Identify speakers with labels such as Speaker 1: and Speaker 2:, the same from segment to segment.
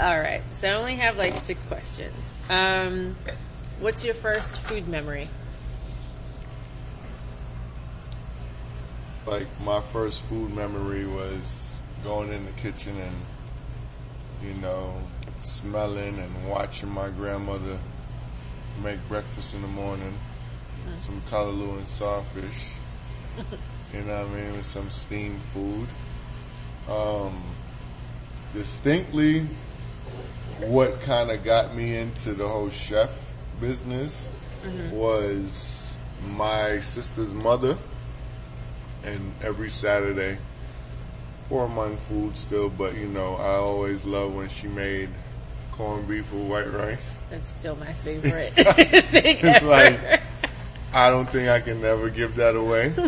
Speaker 1: Alright, so I only have like six questions. Um, what's your first food memory?
Speaker 2: Like my first food memory was going in the kitchen and, you know, smelling and watching my grandmother make breakfast in the morning. Some callaloo and saltfish. you know what I mean? With some steamed food. Um, distinctly what kind of got me into the whole chef business was my sister's mother and every Saturday four month food still, but you know, I always loved when she made corned beef with white rice.
Speaker 1: That's still my favorite thing
Speaker 2: It's
Speaker 1: ever.
Speaker 2: like, I don't think I can never give that away.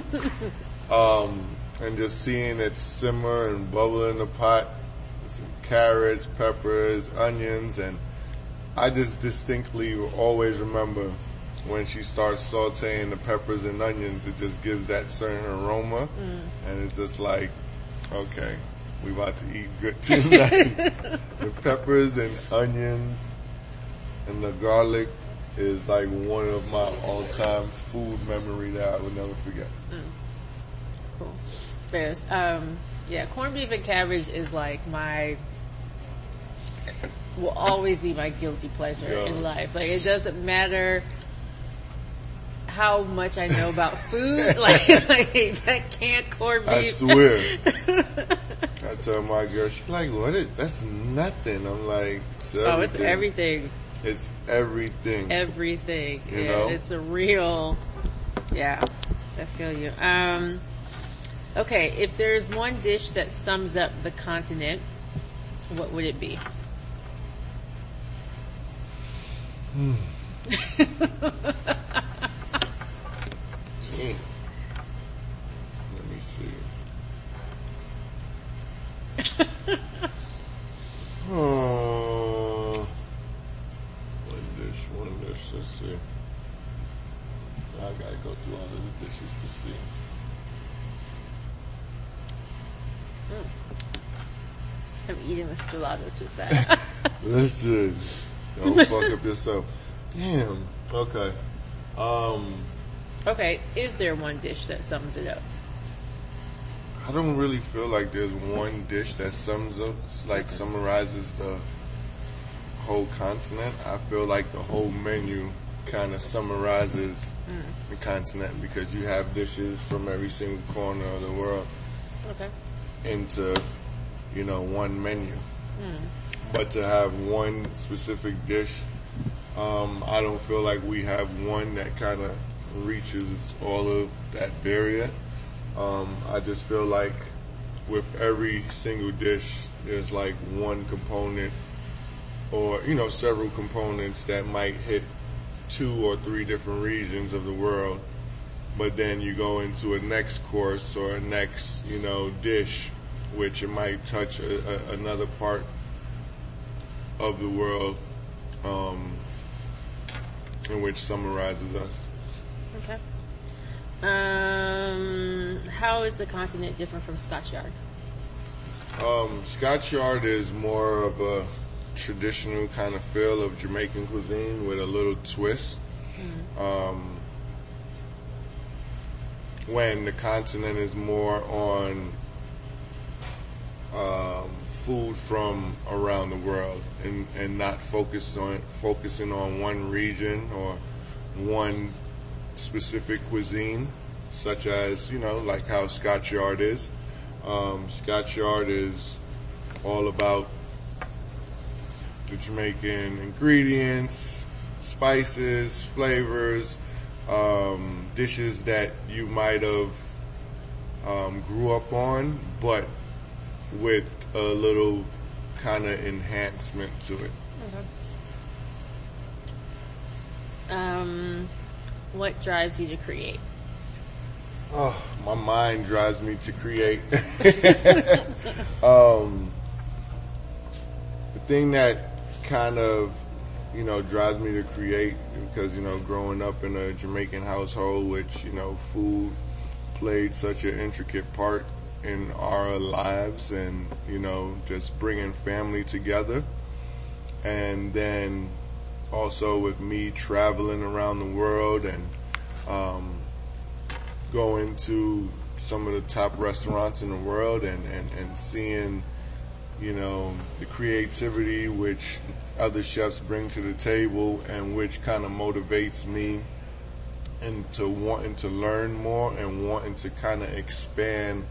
Speaker 2: Um, and just seeing it simmer and bubble in the pot, some carrots, peppers, onions, and I just distinctly always remember when she starts sauteing the peppers and onions, it just gives that certain aroma, mm. and it's just like, okay, we about to eat good tonight. the peppers and onions and the garlic is like one of my all-time food memory that I would never forget. Mm.
Speaker 1: Cool. There's, um, yeah, corned beef and cabbage is like my, will always be my guilty pleasure
Speaker 2: Yeah.
Speaker 1: in life. Like it doesn't matter how much I know about food, like, like that canned corned beef.
Speaker 2: I swear. I tell my girl, she's like, what is, that's nothing. I'm like, it's.
Speaker 1: Oh, it's everything.
Speaker 2: It's everything.
Speaker 1: Everything.
Speaker 2: You
Speaker 1: yeah,
Speaker 2: know?
Speaker 1: it's a real, yeah, I feel you. Um, okay, if there's one dish that sums up the continent, what would it be?
Speaker 2: Mm.
Speaker 1: I'm eating this gelato too fast.
Speaker 2: Listen, don't fuck up yourself. Damn. Okay. Um,
Speaker 1: okay, is there one dish that sums it up?
Speaker 2: I don't really feel like there's one dish that sums up, like summarizes the whole continent. I feel like the whole menu kind of summarizes the continent because you have dishes from every single corner of the world
Speaker 1: Okay.
Speaker 2: into, you know, one menu. But to have one specific dish, um, I don't feel like we have one that kind of reaches all of that barrier. Um, I just feel like with every single dish, there's like one component or, you know, several components that might hit two or three different regions of the world. But then you go into a next course or a next, you know, dish, which it might touch a, a, another part of the world, um, in which summarizes us.
Speaker 1: Okay. Um, how is the continent different from Scotch Yard?
Speaker 2: Um, Scotch Yard is more of a traditional kind of feel of Jamaican cuisine with a little twist. Um, when the continent is more on um, food from around the world and, and not focused on focusing on one region or one specific cuisine, such as you know, like how Scotch Yard is. Um, Scotch Yard is all about the Jamaican ingredients, spices, flavors, um, dishes that you might have um, grew up on, but with a little kind of enhancement to it.
Speaker 1: Um, what drives you to create?
Speaker 2: Oh, my mind drives me to create. um, the thing that kind of, you know, drives me to create because, you know, growing up in a Jamaican household, which, you know, food played such an intricate part in our lives and, you know, just bringing family together. and then also with me traveling around the world and um, going to some of the top restaurants in the world and, and, and seeing, you know, the creativity which other chefs bring to the table and which kind of motivates me into wanting to learn more and wanting to kind of expand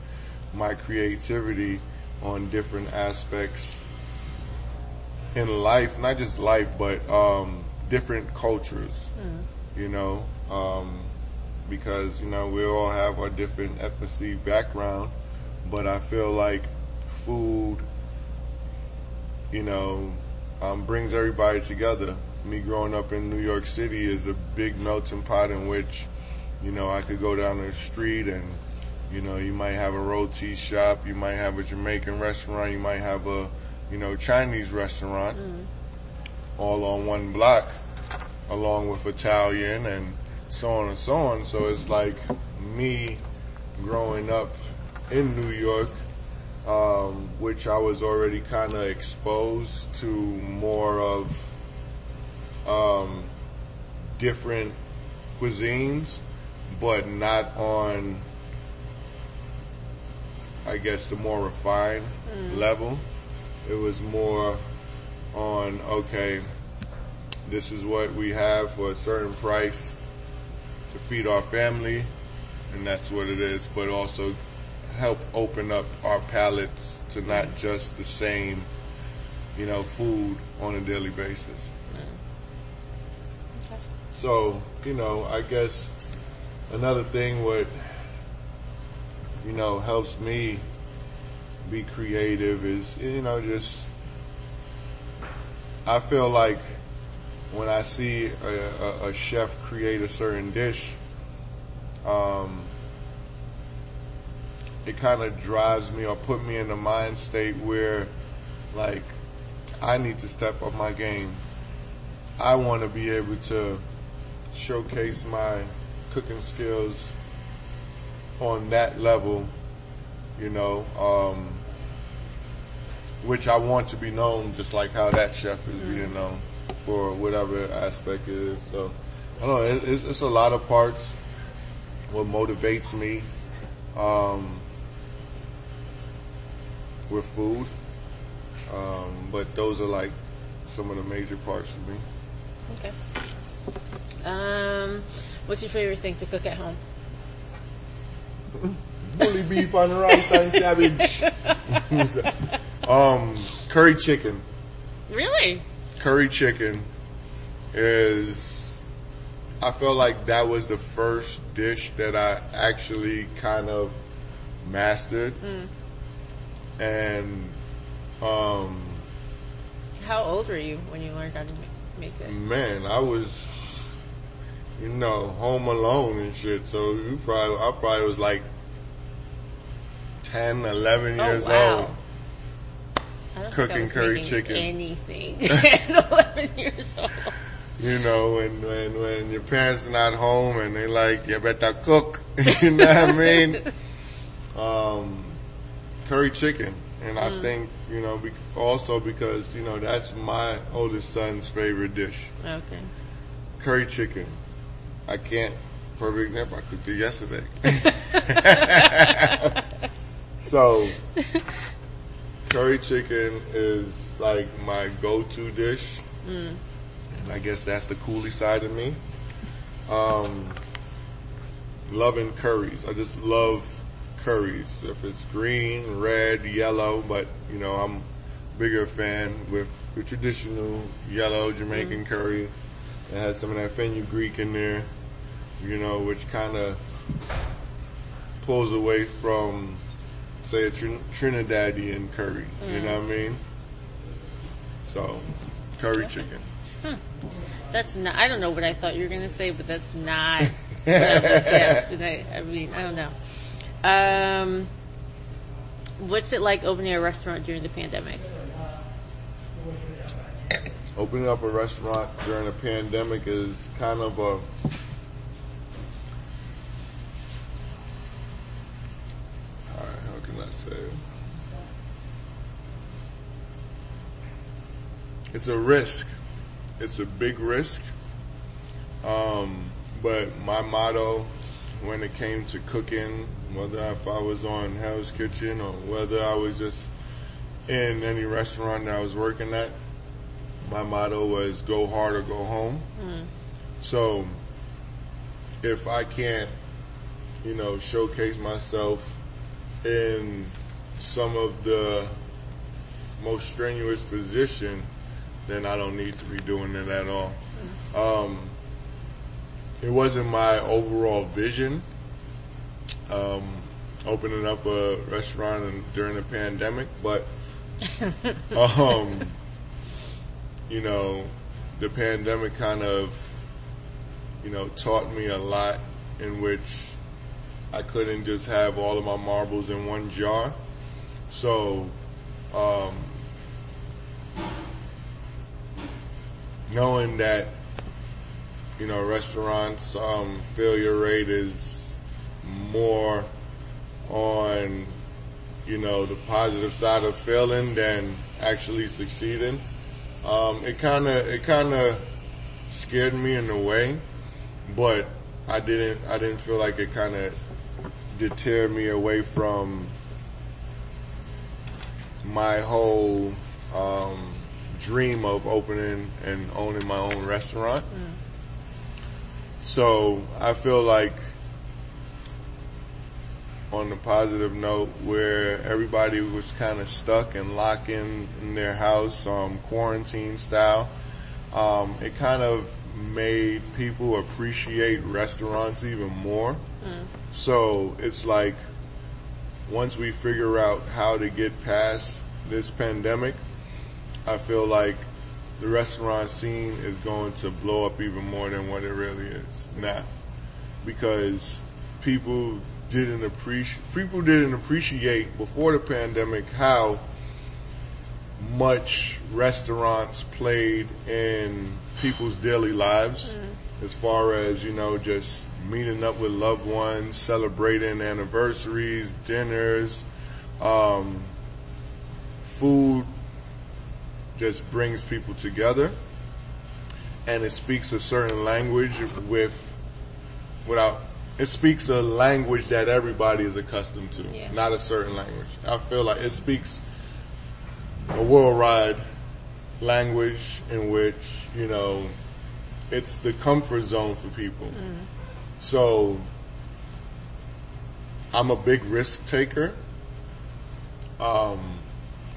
Speaker 2: my creativity on different aspects in life, not just life, but um, different cultures. You know, um, because you know we all have our different ethnicity background, but I feel like food, you know, um, brings everybody together. Me growing up in New York City is a big melting pot in which, you know, I could go down the street and, you know, you might have a roti shop, you might have a Jamaican restaurant, you might have a, you know, Chinese restaurant, all on one block, along with Italian and so on and so on. So it's like me growing up in New York, um, which I was already kind of exposed to more of um, different cuisines, but not on, I guess, the more refined mm. level. It was more on, okay, this is what we have for a certain price to feed our family, and that's what it is, but also help open up our palates to not mm. just the same, you know, food on a daily basis. Mm. So, you know, I guess another thing what, you know, helps me be creative is, you know, just, I feel like when I see a, a, a chef create a certain dish, um, it kind of drives me or put me in a mind state where like I need to step up my game. I want to be able to showcase my cooking skills on that level, you know, um, which I want to be known just like how that chef is being known for whatever aspect it is. So, I don't know, it, it's, it's a lot of parts. What motivates me, um, with food. Um, but those are like some of the major parts for me.
Speaker 1: Okay. Um, what's your favorite thing to cook at home?
Speaker 2: Bully beef on rice and cabbage. um, curry chicken.
Speaker 1: Really?
Speaker 2: Curry chicken is, I felt like that was the first dish that I actually kind of mastered. And, um,
Speaker 1: How old were you when you learned how to make it?
Speaker 2: man, I was, you know, home alone and shit. So you probably, I probably was like 10, 11
Speaker 1: Oh,
Speaker 2: years
Speaker 1: wow.
Speaker 2: old.
Speaker 1: I don't think I
Speaker 2: Cooking curry chicken.
Speaker 1: Anything at 11 years old.
Speaker 2: You know, when, when, when your parents are not home and they like, you better cook. you know what I mean? Um, curry chicken. And I think, you know, be- also because, you know, that's my oldest son's favorite dish.
Speaker 1: Okay.
Speaker 2: Curry chicken. I can't, for example, I cooked it yesterday. so, curry chicken is like my go-to dish. And I guess that's the coolie side of me. Um, loving curries. I just love curries. If it's green, red, yellow, but you know, I'm bigger fan with the traditional yellow Jamaican curry. It has some of that fenugreek in there, you know, which kind of pulls away from, say, a Trin- Trinidadian curry. You know what I mean? So, curry chicken.
Speaker 1: That's not, I don't know what I thought you were going to say, but that's not what I guessed. And I, I mean, I don't know. Um, what's it like opening a restaurant during the pandemic?
Speaker 2: Opening up a restaurant during a pandemic is kind of a how can I say? it's a risk. It's a big risk. Um, but my motto when it came to cooking, whether if I was on Hell's Kitchen or whether I was just in any restaurant that I was working at, my motto was go hard or go home. So if I can't, you know, showcase myself in some of the most strenuous position, then I don't need to be doing it at all. Um, it wasn't my overall vision, um, opening up a restaurant and, during the pandemic, but, um, you know, the pandemic kind of, you know, taught me a lot in which I couldn't just have all of my marbles in one jar. So, um, knowing that, you know, restaurants, um, failure rate is more on, you know, the positive side of failing than actually succeeding. Um, it kinda, it kinda scared me in a way, but I didn't, I didn't feel like it kinda deterred me away from my whole, um, dream of opening and owning my own restaurant. So I feel like on the positive note where everybody was kind of stuck and locked in, in their house, um, quarantine style, um, it kind of made people appreciate restaurants even more. So it's like once we figure out how to get past this pandemic, I feel like the restaurant scene is going to blow up even more than what it really is now. Because people didn't appreciate, people didn't appreciate before the pandemic how much restaurants played in people's daily lives as far as, you know, just meeting up with loved ones, celebrating anniversaries, dinners, um, food just brings people together and it speaks a certain language with without it speaks a language that everybody is accustomed to
Speaker 1: Yeah.
Speaker 2: not a certain language i feel like it speaks a worldwide language in which you know it's the comfort zone for people so i'm a big risk taker um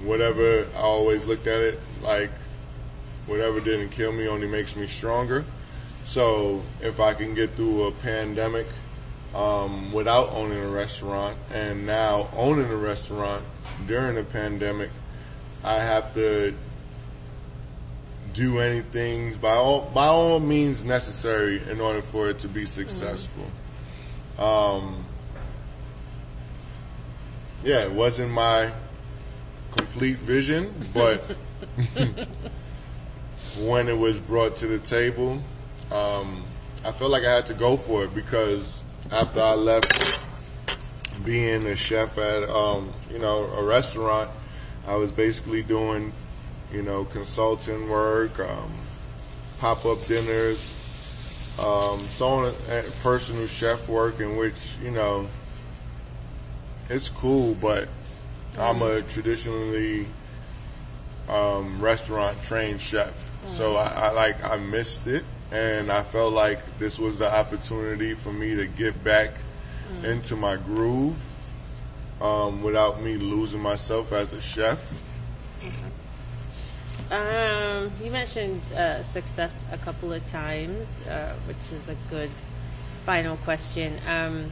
Speaker 2: whatever I always looked at it like whatever didn't kill me only makes me stronger. So if I can get through a pandemic um, without owning a restaurant and now owning a restaurant during a pandemic, I have to do anything by all by all means necessary in order for it to be successful. Um, yeah, it wasn't my complete vision, but when it was brought to the table, um, I felt like I had to go for it because after I left being a chef at, um, you know, a restaurant, I was basically doing, you know, consulting work, um, pop-up dinners, um, so on, personal chef work in which, you know, it's cool, but I'm a traditionally um, restaurant trained chef, so I, I like I missed it, and I felt like this was the opportunity for me to get back into my groove um, without me losing myself as a chef.
Speaker 1: Um, you mentioned uh, success a couple of times, uh, which is a good final question. Um,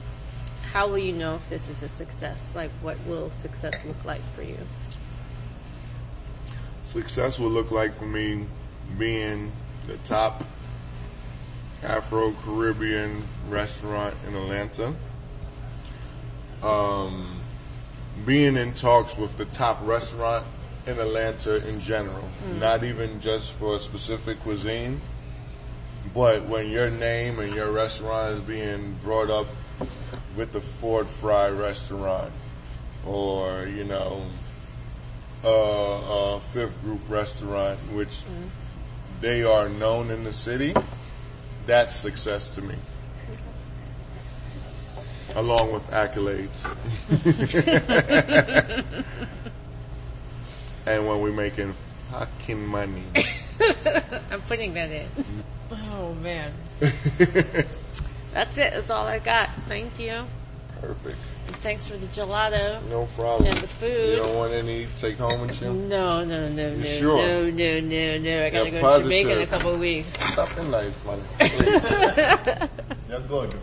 Speaker 1: how will you know if this is a success? Like, what will success look like for you?
Speaker 2: Success would look like for me being the top Afro Caribbean restaurant in Atlanta. Um, being in talks with the top restaurant in Atlanta in general, not even just for a specific cuisine, but when your name and your restaurant is being brought up with the Ford Fry restaurant or, you know, uh, uh, Fifth Group restaurant, which they are known in the city, that's success to me. Along with accolades. and when we're making fucking money.
Speaker 1: I'm putting that in. Oh man. That's it. That's all I got. Thank you.
Speaker 2: Perfect.
Speaker 1: And thanks for the gelato.
Speaker 2: No problem.
Speaker 1: And the food.
Speaker 2: You don't want any take home and shit?
Speaker 1: No, no, no, no,
Speaker 2: sure?
Speaker 1: no, no, no, no. I gotta
Speaker 2: Yeah,
Speaker 1: go to Jamaica in a couple of weeks.
Speaker 2: Something nice, man.
Speaker 3: You're good.